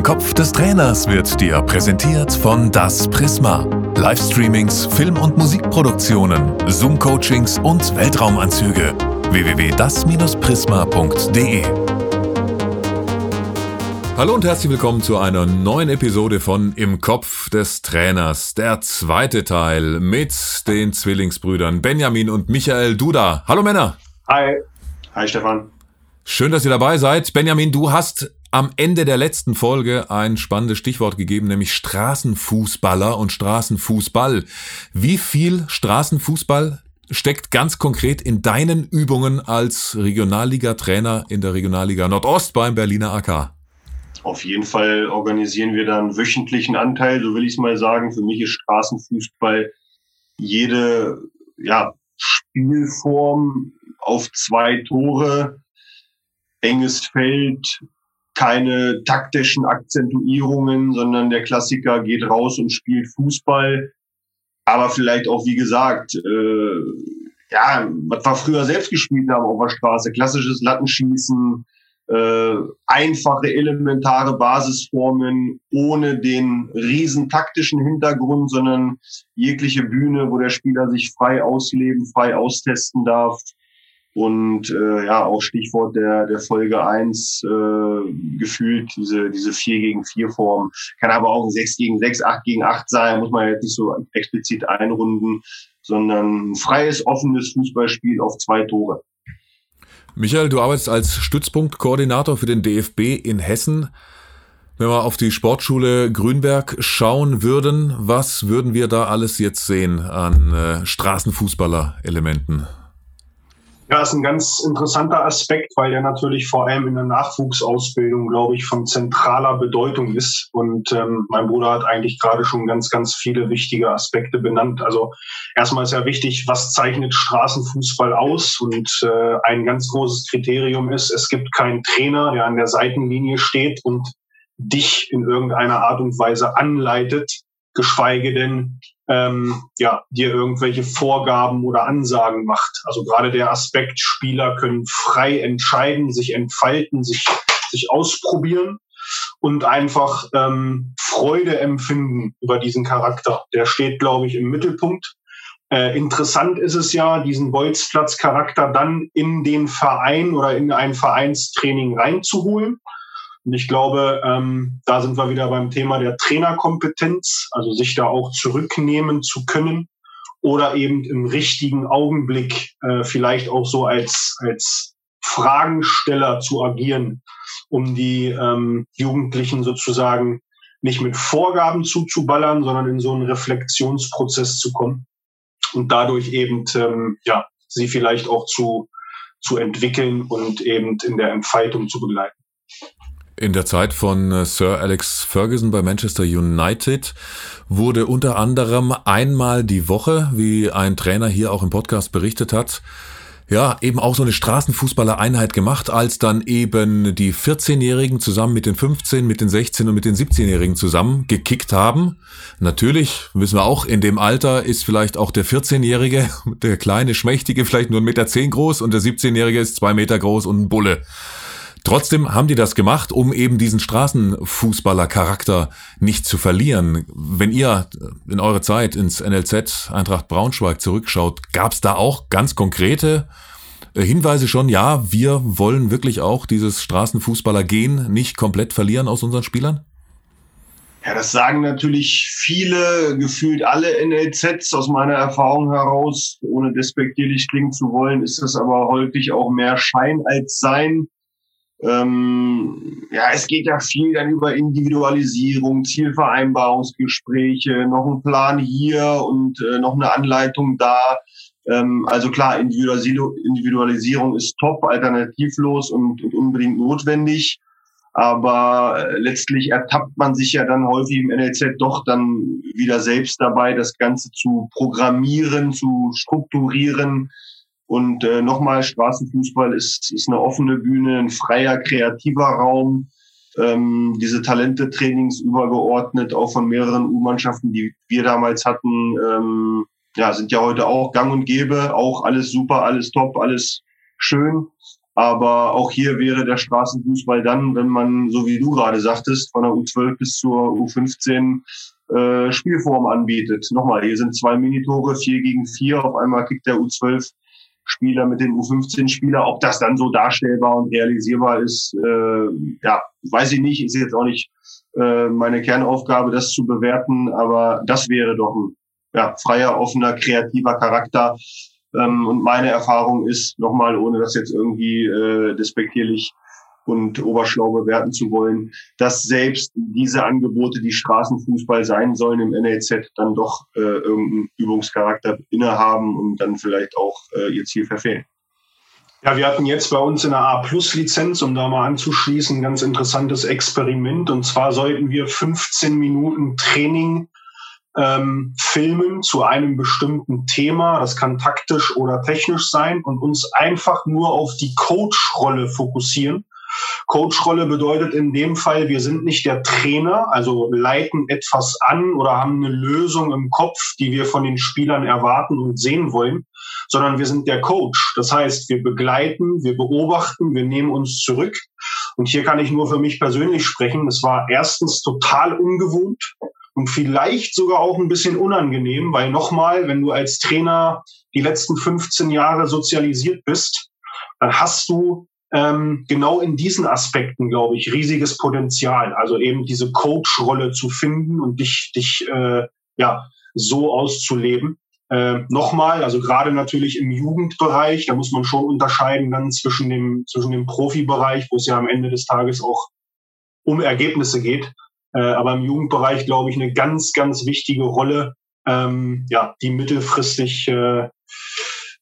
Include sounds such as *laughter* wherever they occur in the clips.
Im Kopf des Trainers wird dir präsentiert von Das Prisma. Livestreamings, Film- und Musikproduktionen, Zoom-Coachings und Weltraumanzüge. www.das-prisma.de Hallo und herzlich willkommen zu einer neuen Episode von Im Kopf des Trainers. Der zweite Teil mit den Zwillingsbrüdern Benjamin und Michael Duda. Hallo Männer. Hi. Hi Stefan. Schön, dass ihr dabei seid. Benjamin, du hast am Ende der letzten Folge ein spannendes Stichwort gegeben, nämlich Straßenfußballer und Straßenfußball. Wie viel Straßenfußball steckt ganz konkret in deinen Übungen als Regionalliga-Trainer in der Regionalliga Nordost beim Berliner AK? Auf jeden Fall organisieren wir da einen wöchentlichen Anteil, so will ich es mal sagen. Für mich ist Straßenfußball jede ja, Spielform auf zwei Tore, enges Feld, keine taktischen Akzentuierungen, sondern der Klassiker geht raus und spielt Fußball. Aber vielleicht auch, wie gesagt, äh, ja, was wir früher selbst gespielt haben auf der Straße, klassisches Lattenschießen, äh, einfache, elementare Basisformen ohne den riesen taktischen Hintergrund, sondern jegliche Bühne, wo der Spieler sich frei ausleben, frei austesten darf. Und äh, ja, auch Stichwort der, der Folge eins äh, gefühlt diese, diese 4 gegen 4 Form. Kann aber auch ein 6 gegen 6, 8 gegen 8 sein, muss man jetzt nicht so explizit einrunden, sondern ein freies, offenes Fußballspiel auf zwei Tore. Michael, du arbeitest als Stützpunktkoordinator für den DFB in Hessen. Wenn wir auf die Sportschule Grünberg schauen würden, was würden wir da alles jetzt sehen an äh, Straßenfußballer-Elementen? Ja, ist ein ganz interessanter Aspekt, weil der natürlich vor allem in der Nachwuchsausbildung, glaube ich, von zentraler Bedeutung ist. Und ähm, mein Bruder hat eigentlich gerade schon ganz, ganz viele wichtige Aspekte benannt. Also erstmal ist ja wichtig, was zeichnet Straßenfußball aus? Und äh, ein ganz großes Kriterium ist, es gibt keinen Trainer, der an der Seitenlinie steht und dich in irgendeiner Art und Weise anleitet, geschweige denn ähm, ja, dir irgendwelche Vorgaben oder Ansagen macht. Also gerade der Aspekt, Spieler können frei entscheiden, sich entfalten, sich, sich ausprobieren und einfach ähm, Freude empfinden über diesen Charakter. Der steht, glaube ich, im Mittelpunkt. Äh, interessant ist es ja, diesen Bolzplatz-Charakter dann in den Verein oder in ein Vereinstraining reinzuholen. Und ich glaube, ähm, da sind wir wieder beim Thema der Trainerkompetenz, also sich da auch zurücknehmen zu können oder eben im richtigen Augenblick äh, vielleicht auch so als, als Fragensteller zu agieren, um die ähm, Jugendlichen sozusagen nicht mit Vorgaben zuzuballern, sondern in so einen Reflexionsprozess zu kommen und dadurch eben ähm, ja sie vielleicht auch zu zu entwickeln und eben in der Entfaltung zu begleiten. In der Zeit von äh, Sir Alex Ferguson bei Manchester United wurde unter anderem einmal die Woche, wie ein Trainer hier auch im Podcast berichtet hat, ja, eben auch so eine Straßenfußballereinheit gemacht, als dann eben die 14-Jährigen zusammen mit den 15, mit den 16 und mit den 17-Jährigen zusammen gekickt haben. Natürlich wissen wir auch, in dem Alter ist vielleicht auch der 14-Jährige, der kleine, schmächtige, vielleicht nur 1,10 Meter zehn groß und der 17-Jährige ist zwei Meter groß und ein Bulle. Trotzdem haben die das gemacht, um eben diesen Straßenfußballer-Charakter nicht zu verlieren. Wenn ihr in eure Zeit ins NLZ Eintracht Braunschweig zurückschaut, gab es da auch ganz konkrete äh, Hinweise schon, ja, wir wollen wirklich auch dieses Straßenfußballer-Gen nicht komplett verlieren aus unseren Spielern? Ja, das sagen natürlich viele, gefühlt alle NLZs aus meiner Erfahrung heraus. Ohne despektierlich klingen zu wollen, ist das aber häufig auch mehr Schein als Sein. Ähm, ja, es geht ja viel dann über Individualisierung, Zielvereinbarungsgespräche, noch ein Plan hier und äh, noch eine Anleitung da. Ähm, also klar, Individualisierung ist top, alternativlos und, und unbedingt notwendig. Aber äh, letztlich ertappt man sich ja dann häufig im NLZ doch dann wieder selbst dabei, das Ganze zu programmieren, zu strukturieren, und äh, nochmal, Straßenfußball ist, ist eine offene Bühne, ein freier, kreativer Raum. Ähm, diese Talente-Trainings übergeordnet, auch von mehreren U-Mannschaften, die wir damals hatten, ähm, ja, sind ja heute auch gang und gäbe, auch alles super, alles top, alles schön. Aber auch hier wäre der Straßenfußball dann, wenn man, so wie du gerade sagtest, von der U12 bis zur U15 äh, Spielform anbietet. Nochmal, hier sind zwei Minitore, vier gegen vier. Auf einmal kickt der U12 Spieler mit den U15-Spieler. Ob das dann so darstellbar und realisierbar ist, äh, ja, weiß ich nicht. Ist jetzt auch nicht äh, meine Kernaufgabe, das zu bewerten. Aber das wäre doch ein ja, freier, offener, kreativer Charakter, ähm, und meine Erfahrung ist, nochmal, ohne das jetzt irgendwie äh, despektierlich und oberschlau bewerten zu wollen, dass selbst diese Angebote, die Straßenfußball sein sollen im NLZ, dann doch äh, irgendeinen Übungscharakter innehaben und dann vielleicht auch äh, ihr Ziel verfehlen. Ja, wir hatten jetzt bei uns in der A-Plus-Lizenz, um da mal anzuschließen, ein ganz interessantes Experiment. Und zwar sollten wir 15 Minuten Training ähm, filmen zu einem bestimmten Thema. Das kann taktisch oder technisch sein und uns einfach nur auf die Coach-Rolle fokussieren. Coach-Rolle bedeutet in dem Fall, wir sind nicht der Trainer, also leiten etwas an oder haben eine Lösung im Kopf, die wir von den Spielern erwarten und sehen wollen, sondern wir sind der Coach. Das heißt, wir begleiten, wir beobachten, wir nehmen uns zurück. Und hier kann ich nur für mich persönlich sprechen. Es war erstens total ungewohnt und vielleicht sogar auch ein bisschen unangenehm, weil nochmal, wenn du als Trainer die letzten 15 Jahre sozialisiert bist, dann hast du ähm, genau in diesen Aspekten, glaube ich, riesiges Potenzial. Also eben diese Coach-Rolle zu finden und dich, dich äh, ja, so auszuleben. Äh, Nochmal, also gerade natürlich im Jugendbereich, da muss man schon unterscheiden dann zwischen dem, zwischen dem Profibereich, wo es ja am Ende des Tages auch um Ergebnisse geht, äh, aber im Jugendbereich, glaube ich, eine ganz, ganz wichtige Rolle, ähm, ja, die mittelfristig äh,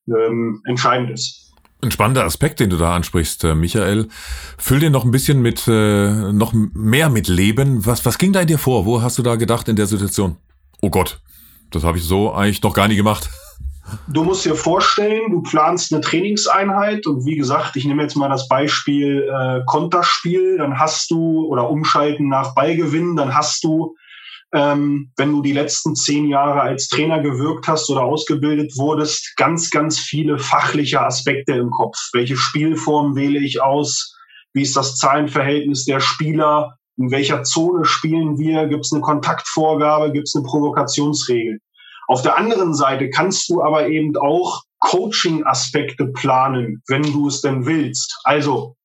ähm, entscheidend ist. Ein spannender Aspekt, den du da ansprichst, äh, Michael. Füll den noch ein bisschen mit, äh, noch mehr mit Leben. Was, was ging da in dir vor? Wo hast du da gedacht in der Situation? Oh Gott, das habe ich so eigentlich noch gar nie gemacht. Du musst dir vorstellen, du planst eine Trainingseinheit und wie gesagt, ich nehme jetzt mal das Beispiel äh, Konterspiel, dann hast du oder Umschalten nach Ballgewinn, dann hast du, ähm, wenn du die letzten zehn Jahre als Trainer gewirkt hast oder ausgebildet wurdest, ganz, ganz viele fachliche Aspekte im Kopf. Welche Spielform wähle ich aus? Wie ist das Zahlenverhältnis der Spieler? In welcher Zone spielen wir? Gibt es eine Kontaktvorgabe? Gibt es eine Provokationsregel? Auf der anderen Seite kannst du aber eben auch Coaching-Aspekte planen, wenn du es denn willst. Also,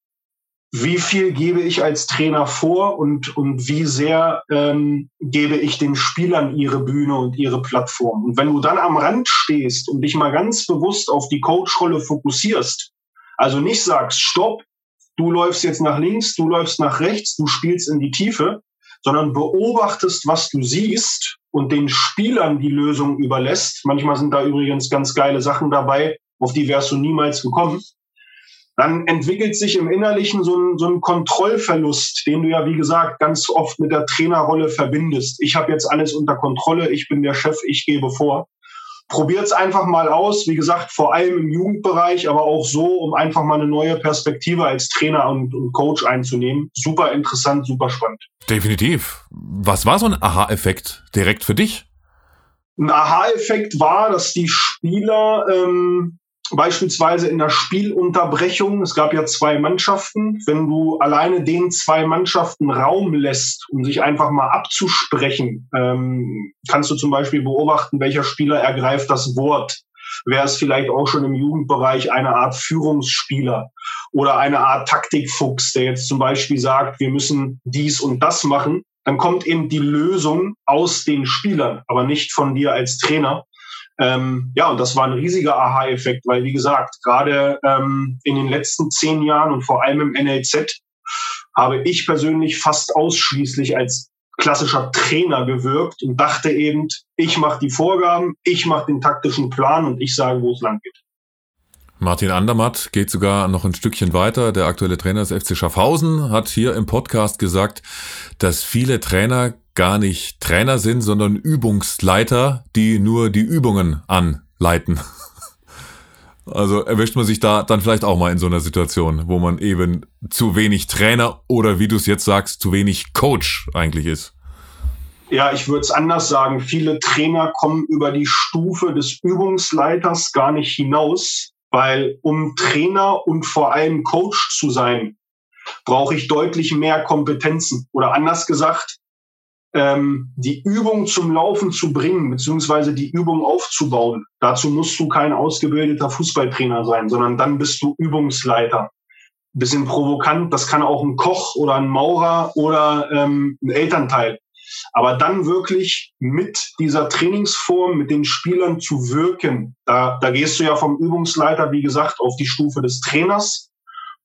wie viel gebe ich als Trainer vor und, und wie sehr ähm, gebe ich den Spielern ihre Bühne und ihre Plattform? Und wenn du dann am Rand stehst und dich mal ganz bewusst auf die Coach-Rolle fokussierst, also nicht sagst, stopp, du läufst jetzt nach links, du läufst nach rechts, du spielst in die Tiefe, sondern beobachtest, was du siehst und den Spielern die Lösung überlässt. Manchmal sind da übrigens ganz geile Sachen dabei, auf die wärst du niemals gekommen. Dann entwickelt sich im Innerlichen so ein, so ein Kontrollverlust, den du ja, wie gesagt, ganz oft mit der Trainerrolle verbindest. Ich habe jetzt alles unter Kontrolle, ich bin der Chef, ich gebe vor. Probiert es einfach mal aus, wie gesagt, vor allem im Jugendbereich, aber auch so, um einfach mal eine neue Perspektive als Trainer und, und Coach einzunehmen. Super interessant, super spannend. Definitiv. Was war so ein Aha-Effekt direkt für dich? Ein Aha-Effekt war, dass die Spieler ähm, beispielsweise in der Spielunterbrechung, es gab ja zwei Mannschaften, wenn du alleine den zwei Mannschaften Raum lässt, um sich einfach mal abzusprechen, ähm, kannst du zum Beispiel beobachten, welcher Spieler ergreift das Wort. Wäre es vielleicht auch schon im Jugendbereich eine Art Führungsspieler oder eine Art Taktikfuchs, der jetzt zum Beispiel sagt, wir müssen dies und das machen, dann kommt eben die Lösung aus den Spielern, aber nicht von dir als Trainer. Ähm, ja, und das war ein riesiger Aha-Effekt, weil, wie gesagt, gerade ähm, in den letzten zehn Jahren und vor allem im NLZ habe ich persönlich fast ausschließlich als klassischer Trainer gewirkt und dachte eben, ich mache die Vorgaben, ich mache den taktischen Plan und ich sage, wo es lang geht. Martin Andermatt geht sogar noch ein Stückchen weiter. Der aktuelle Trainer des FC Schaffhausen hat hier im Podcast gesagt, dass viele Trainer gar nicht Trainer sind, sondern Übungsleiter, die nur die Übungen anleiten. *laughs* Also erwischt man sich da dann vielleicht auch mal in so einer Situation, wo man eben zu wenig Trainer oder wie du es jetzt sagst, zu wenig Coach eigentlich ist. Ja, ich würde es anders sagen. Viele Trainer kommen über die Stufe des Übungsleiters gar nicht hinaus, weil um Trainer und vor allem Coach zu sein, brauche ich deutlich mehr Kompetenzen. Oder anders gesagt, ähm, die Übung zum Laufen zu bringen, beziehungsweise die Übung aufzubauen. Dazu musst du kein ausgebildeter Fußballtrainer sein, sondern dann bist du Übungsleiter. Bisschen provokant, das kann auch ein Koch oder ein Maurer oder ähm, ein Elternteil. Aber dann wirklich mit dieser Trainingsform, mit den Spielern zu wirken, da, da gehst du ja vom Übungsleiter, wie gesagt, auf die Stufe des Trainers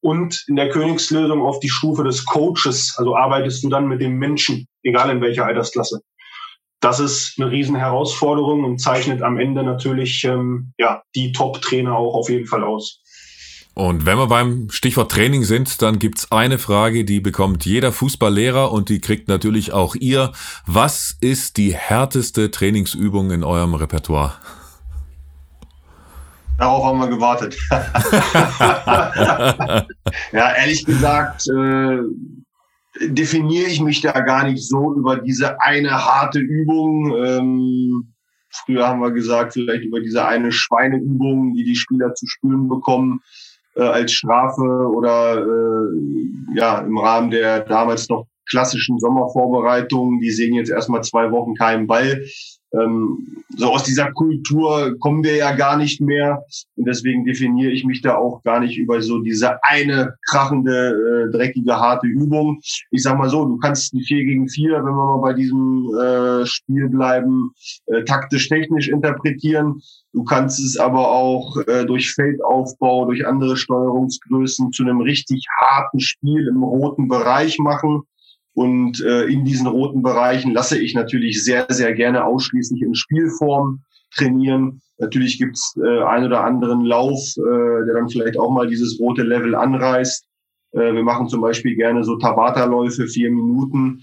und in der Königslösung auf die Stufe des Coaches. Also arbeitest du dann mit dem Menschen, egal in welcher Altersklasse. Das ist eine riesen Herausforderung und zeichnet am Ende natürlich ähm, ja, die Top-Trainer auch auf jeden Fall aus. Und wenn wir beim Stichwort Training sind, dann gibt's eine Frage, die bekommt jeder Fußballlehrer und die kriegt natürlich auch ihr. Was ist die härteste Trainingsübung in eurem Repertoire? Darauf haben wir gewartet. *laughs* ja, ehrlich gesagt, äh, definiere ich mich da gar nicht so über diese eine harte Übung. Ähm, früher haben wir gesagt, vielleicht über diese eine Schweineübung, die die Spieler zu spüren bekommen äh, als Strafe oder äh, ja im Rahmen der damals noch klassischen Sommervorbereitungen. Die sehen jetzt erstmal zwei Wochen keinen Ball ähm, so aus dieser Kultur kommen wir ja gar nicht mehr. Und deswegen definiere ich mich da auch gar nicht über so diese eine krachende, äh, dreckige, harte Übung. Ich sag mal so, du kannst ein 4 gegen 4, wenn wir mal bei diesem äh, Spiel bleiben, äh, taktisch-technisch interpretieren. Du kannst es aber auch äh, durch Feldaufbau, durch andere Steuerungsgrößen zu einem richtig harten Spiel im roten Bereich machen. Und äh, in diesen roten Bereichen lasse ich natürlich sehr, sehr gerne ausschließlich in Spielform trainieren. Natürlich gibt's äh, ein oder anderen Lauf, äh, der dann vielleicht auch mal dieses rote Level anreißt. Äh, wir machen zum Beispiel gerne so Tabata-Läufe, vier Minuten,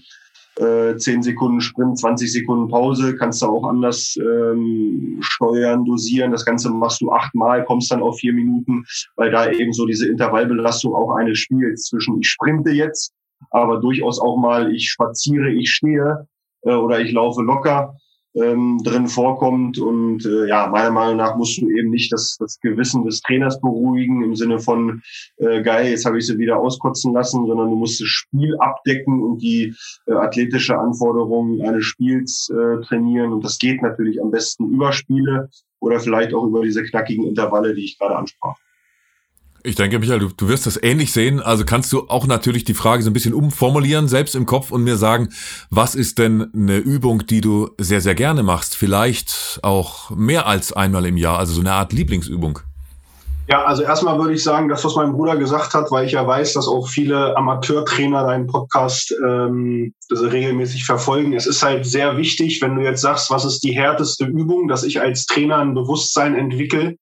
äh, zehn Sekunden Sprint, 20 Sekunden Pause. Kannst du auch anders ähm, steuern, dosieren. Das Ganze machst du achtmal, kommst dann auf vier Minuten, weil da eben so diese Intervallbelastung auch eine spielt zwischen ich sprinte jetzt aber durchaus auch mal, ich spaziere, ich stehe äh, oder ich laufe locker ähm, drin vorkommt. Und äh, ja, meiner Meinung nach musst du eben nicht das, das Gewissen des Trainers beruhigen im Sinne von, äh, geil, jetzt habe ich sie wieder auskotzen lassen, sondern du musst das Spiel abdecken und die äh, athletische Anforderungen eines Spiels äh, trainieren. Und das geht natürlich am besten über Spiele oder vielleicht auch über diese knackigen Intervalle, die ich gerade ansprach. Ich denke, Michael, du, du wirst das ähnlich sehen. Also kannst du auch natürlich die Frage so ein bisschen umformulieren, selbst im Kopf und mir sagen, was ist denn eine Übung, die du sehr, sehr gerne machst? Vielleicht auch mehr als einmal im Jahr, also so eine Art Lieblingsübung. Ja, also erstmal würde ich sagen, das, was mein Bruder gesagt hat, weil ich ja weiß, dass auch viele Amateurtrainer deinen Podcast ähm, regelmäßig verfolgen. Es ist halt sehr wichtig, wenn du jetzt sagst, was ist die härteste Übung, dass ich als Trainer ein Bewusstsein entwickle,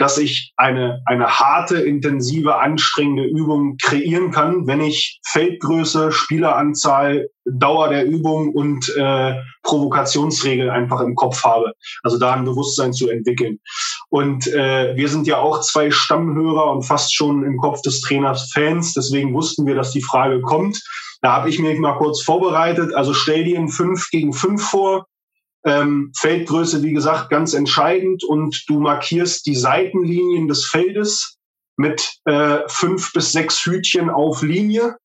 dass ich eine, eine harte, intensive, anstrengende Übung kreieren kann, wenn ich Feldgröße, Spieleranzahl, Dauer der Übung und äh, Provokationsregel einfach im Kopf habe. Also da ein Bewusstsein zu entwickeln. Und äh, wir sind ja auch zwei Stammhörer und fast schon im Kopf des Trainers Fans. Deswegen wussten wir, dass die Frage kommt. Da habe ich mich mal kurz vorbereitet. Also stell dir ein 5 gegen 5 vor. Ähm, Feldgröße, wie gesagt, ganz entscheidend. Und du markierst die Seitenlinien des Feldes mit äh, fünf bis sechs Hütchen auf Linie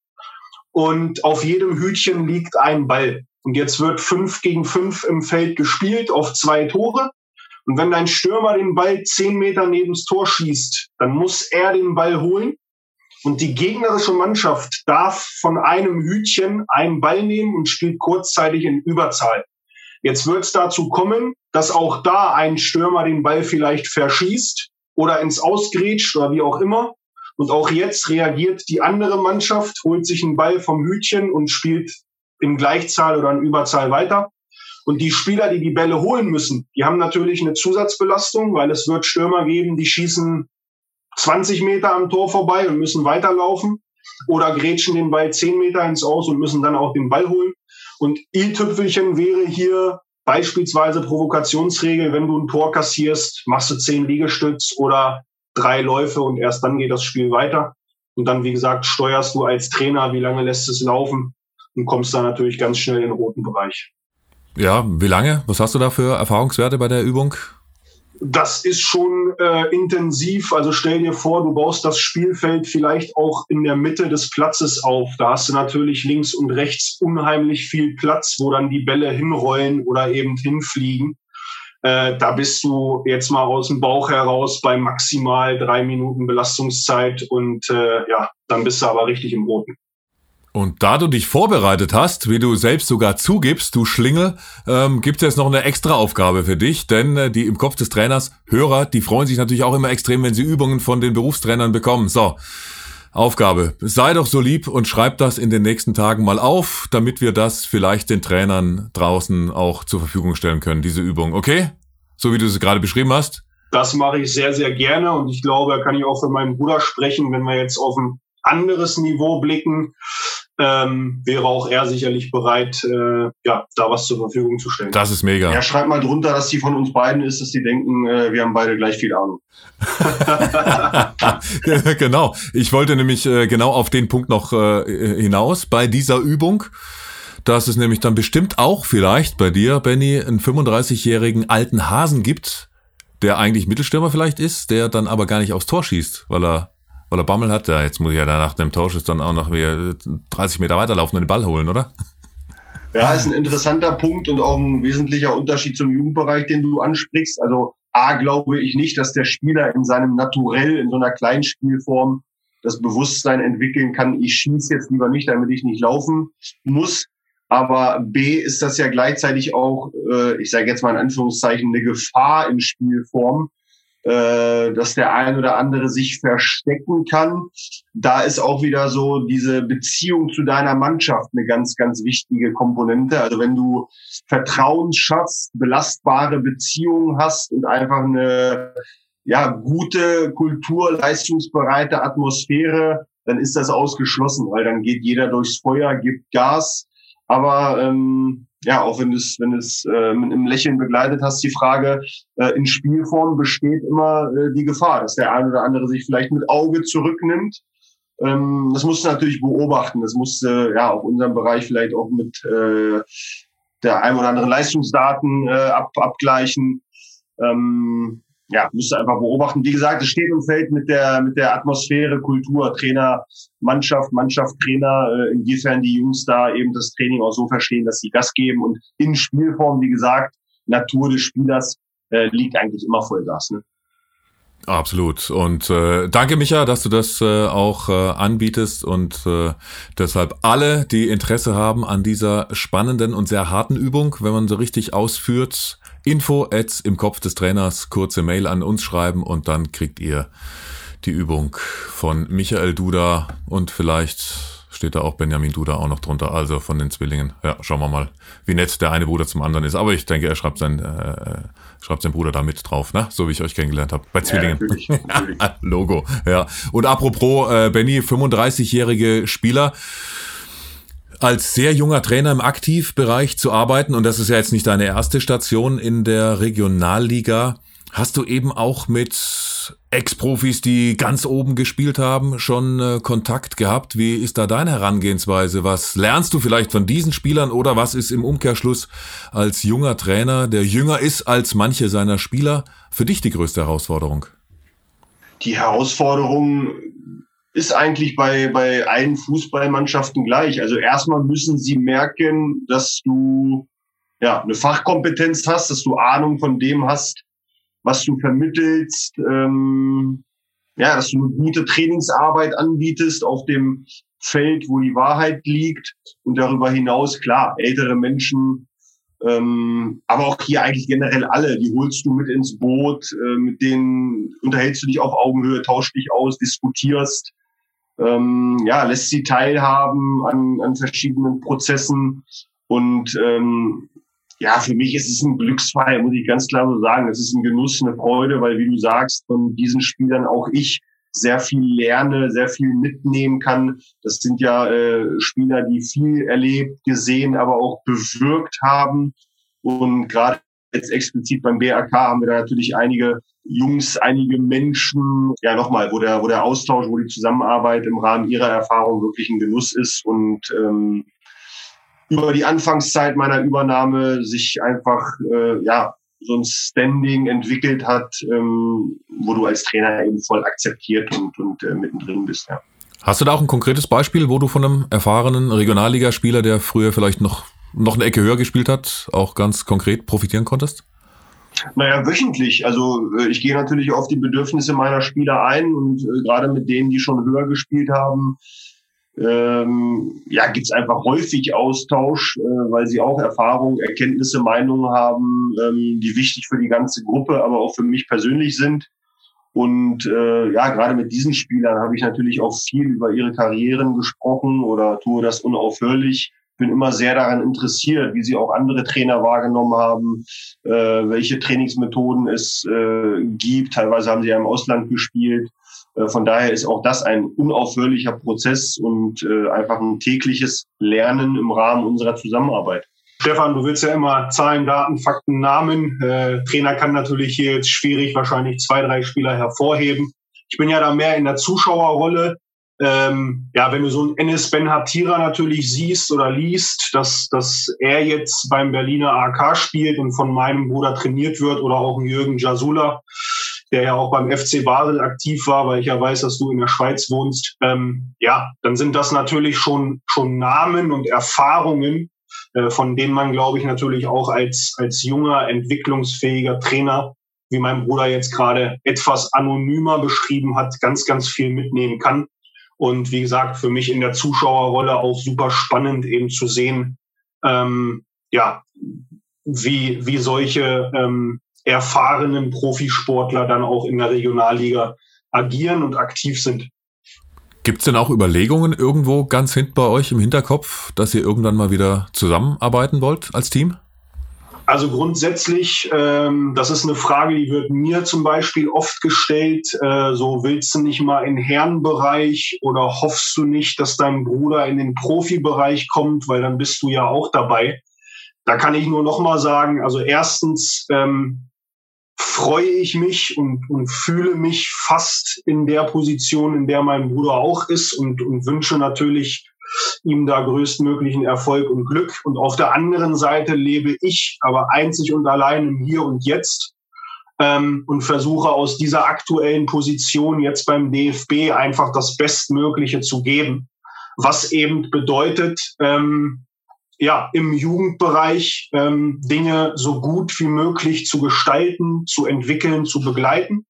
und auf jedem Hütchen liegt ein Ball. Und jetzt wird fünf gegen fünf im Feld gespielt auf zwei Tore. Und wenn dein Stürmer den Ball zehn Meter neben das Tor schießt, dann muss er den Ball holen. Und die gegnerische Mannschaft darf von einem Hütchen einen Ball nehmen und spielt kurzzeitig in Überzahl. Jetzt wird es dazu kommen, dass auch da ein Stürmer den Ball vielleicht verschießt oder ins Ausgrätscht oder wie auch immer. Und auch jetzt reagiert die andere Mannschaft, holt sich einen Ball vom Hütchen und spielt in Gleichzahl oder in Überzahl weiter. Und die Spieler, die die Bälle holen müssen, die haben natürlich eine Zusatzbelastung, weil es wird Stürmer geben, die schießen 20 Meter am Tor vorbei und müssen weiterlaufen oder grätschen den Ball 10 Meter ins Aus und müssen dann auch den Ball holen. Und i-Tüpfelchen wäre hier beispielsweise Provokationsregel, wenn du ein Tor kassierst, machst du 10 Liegestütz oder drei Läufe und erst dann geht das Spiel weiter. Und dann, wie gesagt, steuerst du als Trainer, wie lange lässt es laufen und kommst dann natürlich ganz schnell in den roten Bereich. Ja, wie lange? Was hast du da für Erfahrungswerte bei der Übung? Das ist schon äh, intensiv. Also stell dir vor, du baust das Spielfeld vielleicht auch in der Mitte des Platzes auf. Da hast du natürlich links und rechts unheimlich viel Platz, wo dann die Bälle hinrollen oder eben hinfliegen. Äh, da bist du jetzt mal aus dem Bauch heraus bei maximal drei Minuten Belastungszeit und äh, ja, dann bist du aber richtig im Roten. Und da du dich vorbereitet hast, wie du selbst sogar zugibst, du Schlingel, ähm, gibt es noch eine extra Aufgabe für dich, denn äh, die im Kopf des Trainers Hörer, die freuen sich natürlich auch immer extrem, wenn sie Übungen von den Berufstrainern bekommen. So, Aufgabe, sei doch so lieb und schreib das in den nächsten Tagen mal auf, damit wir das vielleicht den Trainern draußen auch zur Verfügung stellen können, diese Übung. Okay? So wie du es gerade beschrieben hast? Das mache ich sehr, sehr gerne und ich glaube, da kann ich auch für meinen Bruder sprechen, wenn wir jetzt auf ein anderes Niveau blicken ähm, wäre auch er sicherlich bereit, äh, ja, da was zur Verfügung zu stellen. Das ist mega. Ja, schreibt mal drunter, dass die von uns beiden ist, dass die denken, äh, wir haben beide gleich viel Ahnung. *laughs* genau. Ich wollte nämlich äh, genau auf den Punkt noch äh, hinaus bei dieser Übung dass es nämlich dann bestimmt auch vielleicht bei dir, Benny, einen 35-jährigen alten Hasen gibt, der eigentlich Mittelstürmer vielleicht ist, der dann aber gar nicht aufs Tor schießt, weil er weil er Bammel hat, ja, jetzt muss ich ja nach dem Tausch dann auch noch wieder 30 Meter weiterlaufen und den Ball holen, oder? Ja, ist ein interessanter Punkt und auch ein wesentlicher Unterschied zum Jugendbereich, den du ansprichst. Also A, glaube ich nicht, dass der Spieler in seinem Naturell, in so einer Kleinspielform das Bewusstsein entwickeln kann, ich schieße jetzt lieber nicht, damit ich nicht laufen muss. Aber B ist das ja gleichzeitig auch, äh, ich sage jetzt mal in Anführungszeichen, eine Gefahr in Spielform, äh, dass der ein oder andere sich verstecken kann. Da ist auch wieder so diese Beziehung zu deiner Mannschaft eine ganz, ganz wichtige Komponente. Also wenn du Vertrauen schaffst, belastbare Beziehungen hast und einfach eine ja, gute Kultur, leistungsbereite Atmosphäre, dann ist das ausgeschlossen, weil dann geht jeder durchs Feuer, gibt Gas. Aber ähm, ja, auch wenn es, wenn es äh, mit einem Lächeln begleitet hast, die Frage, äh, in Spielform besteht immer äh, die Gefahr, dass der eine oder andere sich vielleicht mit Auge zurücknimmt. Ähm, das musst du natürlich beobachten. Das musst du ja auch unserem Bereich vielleicht auch mit äh, der ein oder anderen Leistungsdaten äh, ab, abgleichen. Ähm, ja, müsst ihr einfach beobachten. Wie gesagt, es steht und fällt mit der, mit der Atmosphäre, Kultur, Trainer, Mannschaft, Mannschaft, Trainer, äh, inwiefern die Jungs da eben das Training auch so verstehen, dass sie Gas geben und in Spielform, wie gesagt, Natur des Spielers äh, liegt eigentlich immer Vollgas. Ne? Absolut. Und äh, danke, Micha, dass du das äh, auch äh, anbietest und äh, deshalb alle, die Interesse haben an dieser spannenden und sehr harten Übung, wenn man so richtig ausführt, Info at im Kopf des Trainers, kurze Mail an uns schreiben und dann kriegt ihr die Übung von Michael Duda und vielleicht steht da auch Benjamin Duda auch noch drunter, also von den Zwillingen. Ja, schauen wir mal, wie nett der eine Bruder zum anderen ist. Aber ich denke, er schreibt sein, äh, schreibt sein Bruder da mit drauf, ne? So wie ich euch kennengelernt habe. Bei Zwillingen. Ja, natürlich, *laughs* natürlich. Logo, ja. Und apropos, äh, Benny, 35-jährige Spieler als sehr junger Trainer im Aktivbereich zu arbeiten, und das ist ja jetzt nicht deine erste Station in der Regionalliga, hast du eben auch mit Ex-Profis, die ganz oben gespielt haben, schon äh, Kontakt gehabt. Wie ist da deine Herangehensweise? Was lernst du vielleicht von diesen Spielern oder was ist im Umkehrschluss als junger Trainer, der jünger ist als manche seiner Spieler, für dich die größte Herausforderung? Die Herausforderung ist eigentlich bei, bei allen Fußballmannschaften gleich. Also erstmal müssen sie merken, dass du ja, eine Fachkompetenz hast, dass du Ahnung von dem hast, was du vermittelst, ähm, ja, dass du eine gute Trainingsarbeit anbietest auf dem Feld, wo die Wahrheit liegt und darüber hinaus, klar, ältere Menschen, ähm, aber auch hier eigentlich generell alle, die holst du mit ins Boot, äh, mit denen unterhältst du dich auf Augenhöhe, tauschst dich aus, diskutierst, ähm, ja, lässt sie teilhaben an, an verschiedenen Prozessen. Und ähm, ja, für mich ist es ein Glücksfall, muss ich ganz klar so sagen. Es ist ein Genuss, eine Freude, weil wie du sagst, von diesen Spielern auch ich sehr viel lerne, sehr viel mitnehmen kann. Das sind ja äh, Spieler, die viel erlebt, gesehen, aber auch bewirkt haben. Und gerade jetzt explizit beim BRK haben wir da natürlich einige Jungs, einige Menschen, ja nochmal, wo der, wo der Austausch, wo die Zusammenarbeit im Rahmen ihrer Erfahrung wirklich ein Genuss ist und ähm, über die Anfangszeit meiner Übernahme sich einfach, äh, ja, so ein Standing entwickelt hat, ähm, wo du als Trainer eben voll akzeptiert und, und äh, mittendrin bist. Ja. Hast du da auch ein konkretes Beispiel, wo du von einem erfahrenen Regionalligaspieler, der früher vielleicht noch, noch eine Ecke höher gespielt hat, auch ganz konkret profitieren konntest? Naja, wöchentlich. Also äh, ich gehe natürlich auf die Bedürfnisse meiner Spieler ein und äh, gerade mit denen, die schon höher gespielt haben, ähm, ja, gibt's einfach häufig Austausch, äh, weil sie auch Erfahrungen, Erkenntnisse, Meinungen haben, ähm, die wichtig für die ganze Gruppe, aber auch für mich persönlich sind. Und äh, ja, gerade mit diesen Spielern habe ich natürlich auch viel über ihre Karrieren gesprochen oder tue das unaufhörlich. Bin immer sehr daran interessiert, wie sie auch andere Trainer wahrgenommen haben, äh, welche Trainingsmethoden es äh, gibt. Teilweise haben sie ja im Ausland gespielt. Äh, von daher ist auch das ein unaufhörlicher Prozess und äh, einfach ein tägliches Lernen im Rahmen unserer Zusammenarbeit. Stefan, du willst ja immer Zahlen, Daten, Fakten, Namen. Äh, Trainer kann natürlich hier jetzt schwierig wahrscheinlich zwei, drei Spieler hervorheben. Ich bin ja da mehr in der Zuschauerrolle. Ähm, ja, wenn du so einen Enes Ben Hatira natürlich siehst oder liest, dass, dass er jetzt beim Berliner AK spielt und von meinem Bruder trainiert wird oder auch ein Jürgen Jasula, der ja auch beim FC Basel aktiv war, weil ich ja weiß, dass du in der Schweiz wohnst, ähm, ja, dann sind das natürlich schon, schon Namen und Erfahrungen, äh, von denen man, glaube ich, natürlich auch als, als junger, entwicklungsfähiger Trainer, wie mein Bruder jetzt gerade etwas anonymer beschrieben hat, ganz, ganz viel mitnehmen kann. Und wie gesagt, für mich in der Zuschauerrolle auch super spannend eben zu sehen, ähm, ja, wie, wie solche ähm, erfahrenen Profisportler dann auch in der Regionalliga agieren und aktiv sind. Gibt es denn auch Überlegungen irgendwo ganz hinten bei euch im Hinterkopf, dass ihr irgendwann mal wieder zusammenarbeiten wollt als Team? Also grundsätzlich, ähm, das ist eine Frage, die wird mir zum Beispiel oft gestellt. Äh, so willst du nicht mal in Herrenbereich oder hoffst du nicht, dass dein Bruder in den Profibereich kommt, weil dann bist du ja auch dabei. Da kann ich nur noch mal sagen, also erstens ähm, freue ich mich und, und fühle mich fast in der Position, in der mein Bruder auch ist und, und wünsche natürlich ihm da größtmöglichen Erfolg und Glück. Und auf der anderen Seite lebe ich aber einzig und allein im Hier und Jetzt ähm, und versuche aus dieser aktuellen Position jetzt beim DFB einfach das Bestmögliche zu geben. Was eben bedeutet, ähm, ja, im Jugendbereich ähm, Dinge so gut wie möglich zu gestalten, zu entwickeln, zu begleiten.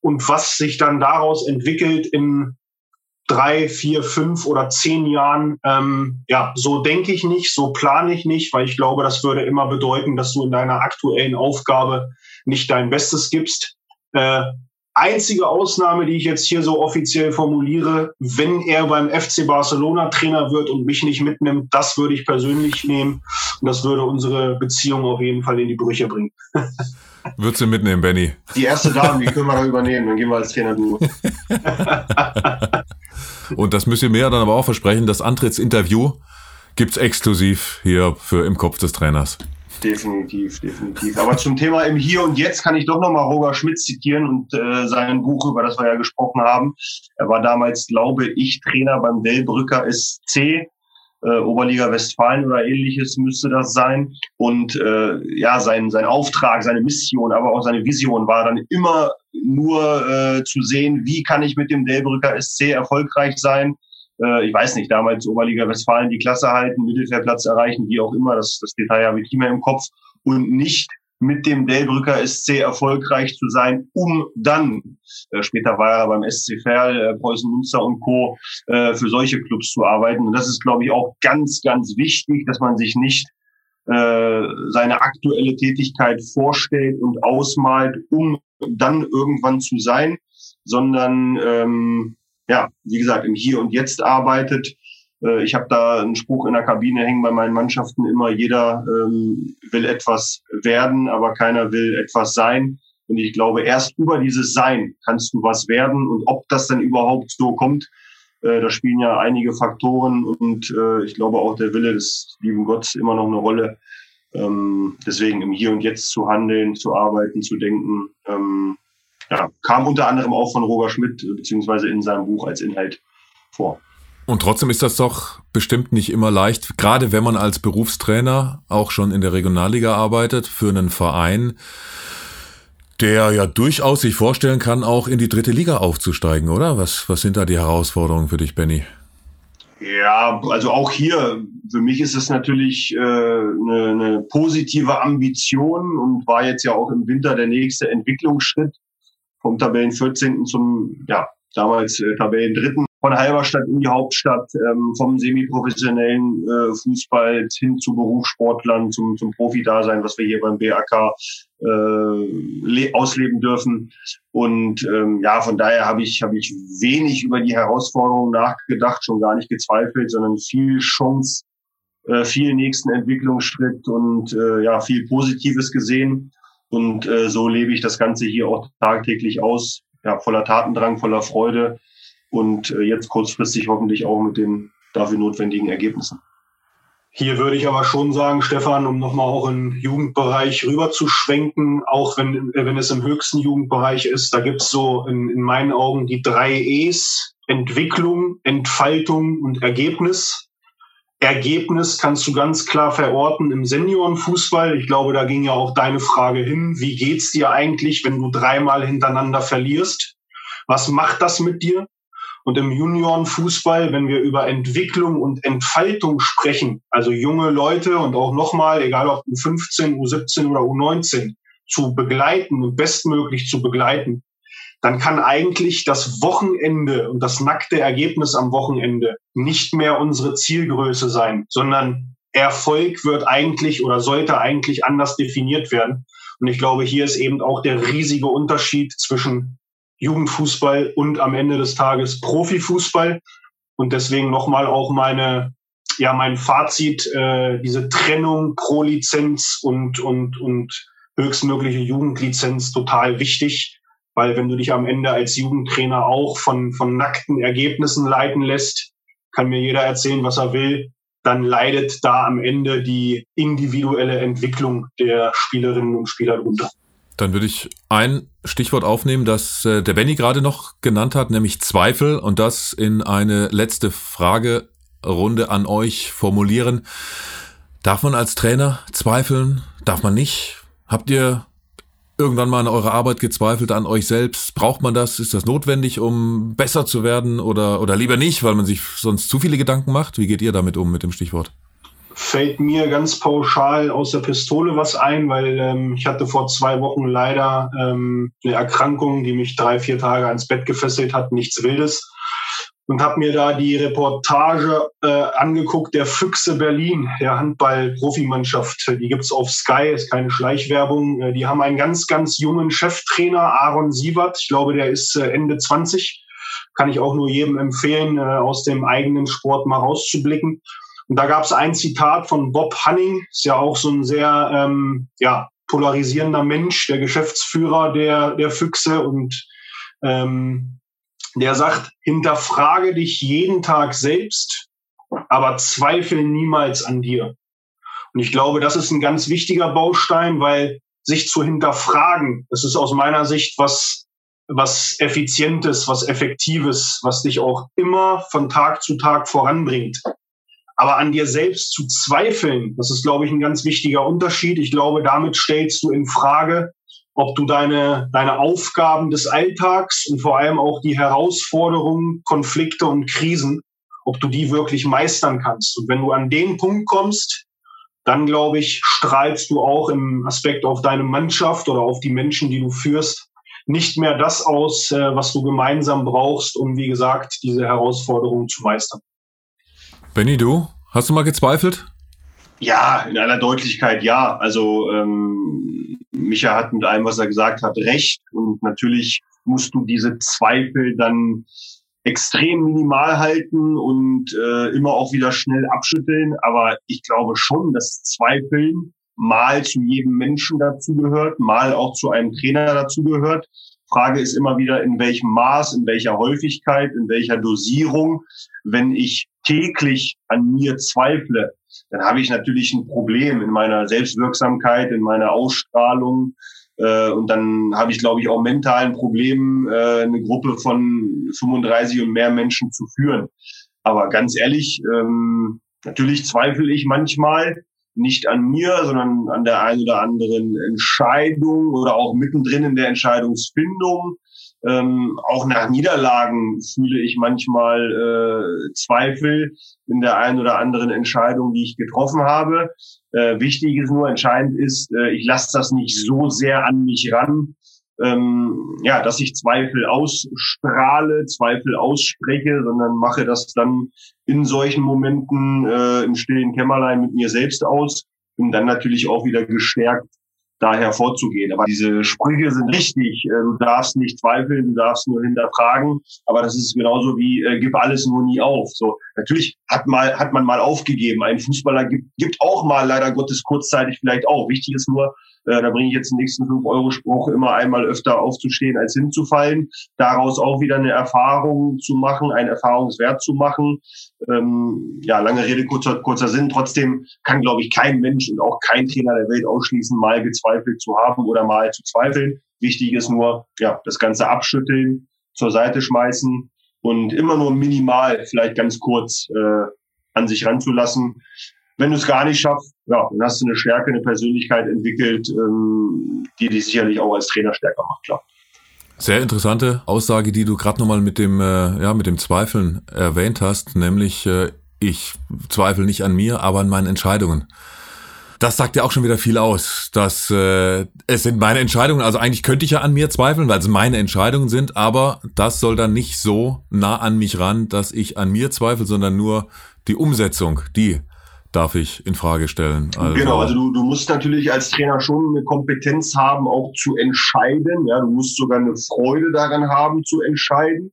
Und was sich dann daraus entwickelt in drei, vier, fünf oder zehn Jahren, ähm, ja, so denke ich nicht, so plane ich nicht, weil ich glaube, das würde immer bedeuten, dass du in deiner aktuellen Aufgabe nicht dein Bestes gibst. Äh, einzige Ausnahme, die ich jetzt hier so offiziell formuliere, wenn er beim FC Barcelona Trainer wird und mich nicht mitnimmt, das würde ich persönlich nehmen und das würde unsere Beziehung auf jeden Fall in die Brüche bringen. *laughs* Würdest du mitnehmen, Benny? Die erste Dame, die können wir da übernehmen, dann gehen wir als Trainer du. *laughs* und das müsst ihr mir dann aber auch versprechen, das Antrittsinterview gibt's exklusiv hier für im Kopf des Trainers. Definitiv, definitiv. Aber zum Thema im Hier und Jetzt kann ich doch nochmal Roger Schmidt zitieren und äh, sein Buch, über das wir ja gesprochen haben. Er war damals, glaube ich, Trainer beim Wellbrücker SC. Äh, Oberliga Westfalen oder ähnliches müsste das sein. Und äh, ja, sein, sein Auftrag, seine Mission, aber auch seine Vision war dann immer nur äh, zu sehen, wie kann ich mit dem Delbrücker SC erfolgreich sein äh, ich weiß nicht, damals Oberliga Westfalen die Klasse halten, Mittelfeldplatz erreichen, wie auch immer, das, das Detail habe ich nicht mehr im Kopf und nicht mit dem Delbrücker SC erfolgreich zu sein, um dann, äh, später war er beim SC Verl, äh, Preußen Münster und Co., äh, für solche Clubs zu arbeiten. Und das ist, glaube ich, auch ganz, ganz wichtig, dass man sich nicht seine aktuelle Tätigkeit vorstellt und ausmalt, um dann irgendwann zu sein, sondern ähm, ja, wie gesagt, im Hier und Jetzt arbeitet. Äh, ich habe da einen Spruch in der Kabine hängen bei meinen Mannschaften immer, jeder ähm, will etwas werden, aber keiner will etwas sein. Und ich glaube, erst über dieses Sein kannst du was werden. Und ob das dann überhaupt so kommt, äh, da spielen ja einige Faktoren. Und äh, ich glaube auch der Wille des lieben Gottes immer noch eine Rolle. Ähm, deswegen im Hier und Jetzt zu handeln, zu arbeiten, zu denken. Ähm, ja, kam unter anderem auch von Roger Schmidt, beziehungsweise in seinem Buch als Inhalt vor. Und trotzdem ist das doch bestimmt nicht immer leicht, gerade wenn man als Berufstrainer auch schon in der Regionalliga arbeitet, für einen Verein, der ja durchaus sich vorstellen kann, auch in die dritte Liga aufzusteigen, oder? Was, was sind da die Herausforderungen für dich, Benny? Ja, also auch hier, für mich ist es natürlich äh, eine, eine positive Ambition und war jetzt ja auch im Winter der nächste Entwicklungsschritt vom Tabellen 14. zum, ja, damals äh, Tabellen 3 von Halberstadt in die Hauptstadt, ähm, vom semiprofessionellen äh, Fußball hin zu Berufssportlern, zum, zum Profi-Dasein, was wir hier beim BAK äh, ausleben dürfen. Und ähm, ja, von daher habe ich, habe ich wenig über die Herausforderungen nachgedacht, schon gar nicht gezweifelt, sondern viel Chance, äh, viel nächsten Entwicklungsschritt und äh, ja, viel Positives gesehen. Und äh, so lebe ich das Ganze hier auch tagtäglich aus, ja, voller Tatendrang, voller Freude und äh, jetzt kurzfristig hoffentlich auch mit den dafür notwendigen Ergebnissen. Hier würde ich aber schon sagen, Stefan, um nochmal auch im Jugendbereich rüber zu schwenken, auch wenn, wenn es im höchsten Jugendbereich ist, da gibt es so in, in meinen Augen die drei E's, Entwicklung, Entfaltung und Ergebnis. Ergebnis kannst du ganz klar verorten im Seniorenfußball. Ich glaube, da ging ja auch deine Frage hin. Wie geht's dir eigentlich, wenn du dreimal hintereinander verlierst? Was macht das mit dir? Und im Juniorenfußball, wenn wir über Entwicklung und Entfaltung sprechen, also junge Leute und auch nochmal, egal ob U15, U17 oder U19, zu begleiten und bestmöglich zu begleiten, dann kann eigentlich das Wochenende und das nackte Ergebnis am Wochenende nicht mehr unsere Zielgröße sein, sondern Erfolg wird eigentlich oder sollte eigentlich anders definiert werden. Und ich glaube, hier ist eben auch der riesige Unterschied zwischen Jugendfußball und am Ende des Tages Profifußball. Und deswegen nochmal auch meine, ja, mein Fazit, äh, diese Trennung pro Lizenz und, und, und höchstmögliche Jugendlizenz total wichtig. Weil wenn du dich am Ende als Jugendtrainer auch von, von nackten Ergebnissen leiten lässt, kann mir jeder erzählen, was er will, dann leidet da am Ende die individuelle Entwicklung der Spielerinnen und Spieler drunter. Dann würde ich ein Stichwort aufnehmen, das äh, der Benny gerade noch genannt hat, nämlich Zweifel und das in eine letzte Fragerunde an euch formulieren. Darf man als Trainer zweifeln? Darf man nicht? Habt ihr irgendwann mal an eurer Arbeit gezweifelt, an euch selbst? Braucht man das? Ist das notwendig, um besser zu werden oder, oder lieber nicht, weil man sich sonst zu viele Gedanken macht? Wie geht ihr damit um mit dem Stichwort? Fällt mir ganz pauschal aus der Pistole was ein, weil ähm, ich hatte vor zwei Wochen leider ähm, eine Erkrankung, die mich drei, vier Tage ans Bett gefesselt hat, nichts Wildes. Und habe mir da die Reportage äh, angeguckt, der Füchse Berlin, der Handball-Profimannschaft. Die gibt's auf Sky, ist keine Schleichwerbung. Äh, die haben einen ganz, ganz jungen Cheftrainer, Aaron Siebert. Ich glaube, der ist äh, Ende 20. Kann ich auch nur jedem empfehlen, äh, aus dem eigenen Sport mal rauszublicken. Und da gab es ein Zitat von Bob Hanning, ist ja auch so ein sehr ähm, ja, polarisierender Mensch, der Geschäftsführer der, der Füchse und ähm, der sagt, hinterfrage dich jeden Tag selbst, aber zweifle niemals an dir. Und ich glaube, das ist ein ganz wichtiger Baustein, weil sich zu hinterfragen, das ist aus meiner Sicht was, was Effizientes, was Effektives, was dich auch immer von Tag zu Tag voranbringt. Aber an dir selbst zu zweifeln, das ist, glaube ich, ein ganz wichtiger Unterschied. Ich glaube, damit stellst du in Frage, ob du deine, deine Aufgaben des Alltags und vor allem auch die Herausforderungen, Konflikte und Krisen, ob du die wirklich meistern kannst. Und wenn du an den Punkt kommst, dann glaube ich, strahlst du auch im Aspekt auf deine Mannschaft oder auf die Menschen, die du führst, nicht mehr das aus, äh, was du gemeinsam brauchst, um, wie gesagt, diese Herausforderungen zu meistern. Benny, du? Hast du mal gezweifelt? Ja, in aller Deutlichkeit ja. Also ähm, Micha hat mit allem, was er gesagt hat, recht. Und natürlich musst du diese Zweifel dann extrem minimal halten und äh, immer auch wieder schnell abschütteln. Aber ich glaube schon, dass Zweifeln mal zu jedem Menschen dazugehört, mal auch zu einem Trainer dazugehört. Frage ist immer wieder, in welchem Maß, in welcher Häufigkeit, in welcher Dosierung. Wenn ich täglich an mir zweifle, dann habe ich natürlich ein Problem in meiner Selbstwirksamkeit, in meiner Ausstrahlung. Äh, und dann habe ich, glaube ich, auch mental ein Problem, äh, eine Gruppe von 35 und mehr Menschen zu führen. Aber ganz ehrlich, ähm, natürlich zweifle ich manchmal nicht an mir, sondern an der einen oder anderen Entscheidung oder auch mittendrin in der Entscheidungsfindung. Ähm, auch nach Niederlagen fühle ich manchmal äh, Zweifel in der einen oder anderen Entscheidung, die ich getroffen habe. Äh, wichtig ist nur, entscheidend ist, äh, ich lasse das nicht so sehr an mich ran, ähm, ja, dass ich Zweifel ausstrahle, Zweifel ausspreche, sondern mache das dann in solchen Momenten äh, im stillen Kämmerlein mit mir selbst aus, um dann natürlich auch wieder gestärkt da hervorzugehen. Aber diese Sprüche sind richtig. Äh, du darfst nicht zweifeln, du darfst nur hinterfragen. Aber das ist genauso wie äh, gib alles nur nie auf. So natürlich hat mal hat man mal aufgegeben. Ein Fußballer gibt, gibt auch mal leider Gottes kurzzeitig vielleicht auch. Wichtig ist nur, äh, da bringe ich jetzt den nächsten 5-Euro-Spruch, immer einmal öfter aufzustehen als hinzufallen. Daraus auch wieder eine Erfahrung zu machen, einen Erfahrungswert zu machen. Ähm, ja, lange Rede, kurzer, kurzer Sinn. Trotzdem kann, glaube ich, kein Mensch und auch kein Trainer der Welt ausschließen, mal gezweifelt zu haben oder mal zu zweifeln. Wichtig ist nur, ja, das Ganze abschütteln, zur Seite schmeißen und immer nur minimal, vielleicht ganz kurz äh, an sich ranzulassen. Wenn du es gar nicht schaffst, ja, dann hast du eine Stärke, eine Persönlichkeit entwickelt, ähm, die dich sicherlich auch als Trainer stärker macht, klar. Sehr interessante Aussage, die du gerade nochmal mit dem, äh, ja, mit dem Zweifeln erwähnt hast, nämlich äh, ich zweifle nicht an mir, aber an meinen Entscheidungen. Das sagt ja auch schon wieder viel aus, dass äh, es sind meine Entscheidungen, also eigentlich könnte ich ja an mir zweifeln, weil es meine Entscheidungen sind, aber das soll dann nicht so nah an mich ran, dass ich an mir zweifle, sondern nur die Umsetzung, die darf ich in Frage stellen. Also genau, also du, du musst natürlich als Trainer schon eine Kompetenz haben, auch zu entscheiden. Ja, du musst sogar eine Freude daran haben, zu entscheiden.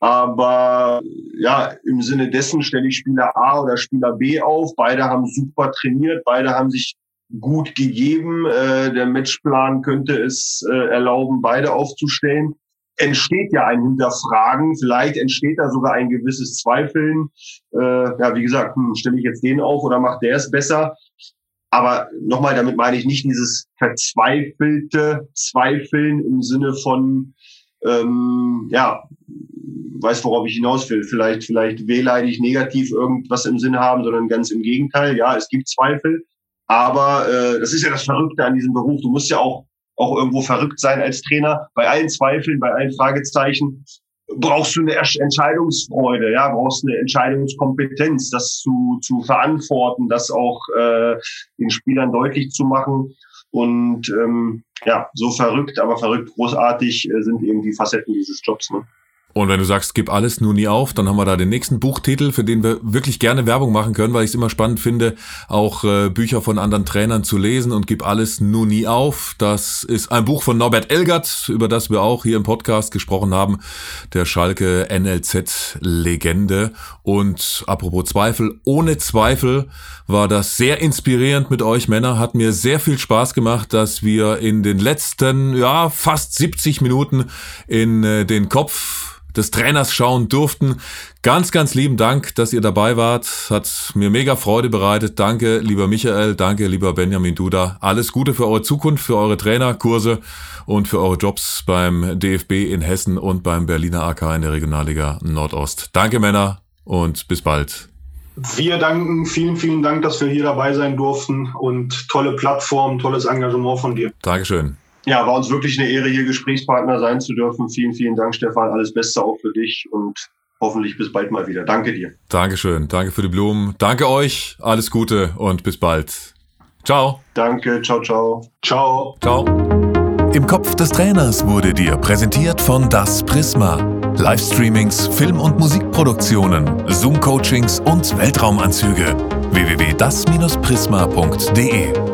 Aber ja, im Sinne dessen stelle ich Spieler A oder Spieler B auf. Beide haben super trainiert, beide haben sich gut gegeben. Äh, der Matchplan könnte es äh, erlauben, beide aufzustellen entsteht ja ein Hinterfragen, vielleicht entsteht da sogar ein gewisses Zweifeln. Äh, ja, wie gesagt, hm, stelle ich jetzt den auf oder macht der es besser? Aber nochmal, damit meine ich nicht dieses verzweifelte Zweifeln im Sinne von, ähm, ja, weiß, worauf ich hinaus will. Vielleicht, vielleicht wehleidig negativ irgendwas im Sinn haben, sondern ganz im Gegenteil. Ja, es gibt Zweifel. Aber äh, das ist ja das Verrückte an diesem Beruf. Du musst ja auch auch irgendwo verrückt sein als Trainer. Bei allen Zweifeln, bei allen Fragezeichen brauchst du eine Entscheidungsfreude, ja, brauchst eine Entscheidungskompetenz, das zu, zu verantworten, das auch äh, den Spielern deutlich zu machen. Und ähm, ja, so verrückt, aber verrückt großartig äh, sind eben die Facetten dieses Jobs. Ne? Und wenn du sagst, gib alles nur nie auf, dann haben wir da den nächsten Buchtitel, für den wir wirklich gerne Werbung machen können, weil ich es immer spannend finde, auch äh, Bücher von anderen Trainern zu lesen und gib alles nur nie auf. Das ist ein Buch von Norbert Elgert, über das wir auch hier im Podcast gesprochen haben, der Schalke NLZ-Legende. Und apropos Zweifel, ohne Zweifel war das sehr inspirierend mit euch Männer, hat mir sehr viel Spaß gemacht, dass wir in den letzten, ja, fast 70 Minuten in äh, den Kopf des Trainers schauen durften. Ganz, ganz lieben Dank, dass ihr dabei wart. Hat mir mega Freude bereitet. Danke, lieber Michael. Danke, lieber Benjamin Duda. Alles Gute für eure Zukunft, für eure Trainerkurse und für eure Jobs beim DFB in Hessen und beim Berliner AK in der Regionalliga Nordost. Danke, Männer, und bis bald. Wir danken, vielen, vielen Dank, dass wir hier dabei sein durften und tolle Plattform, tolles Engagement von dir. Dankeschön. Ja, war uns wirklich eine Ehre, hier Gesprächspartner sein zu dürfen. Vielen, vielen Dank, Stefan. Alles Beste auch für dich und hoffentlich bis bald mal wieder. Danke dir. Dankeschön. Danke für die Blumen. Danke euch. Alles Gute und bis bald. Ciao. Danke. Ciao, ciao. Ciao. Ciao. Im Kopf des Trainers wurde dir präsentiert von Das Prisma. Livestreamings, Film- und Musikproduktionen, Zoom-Coachings und Weltraumanzüge. www.das-prisma.de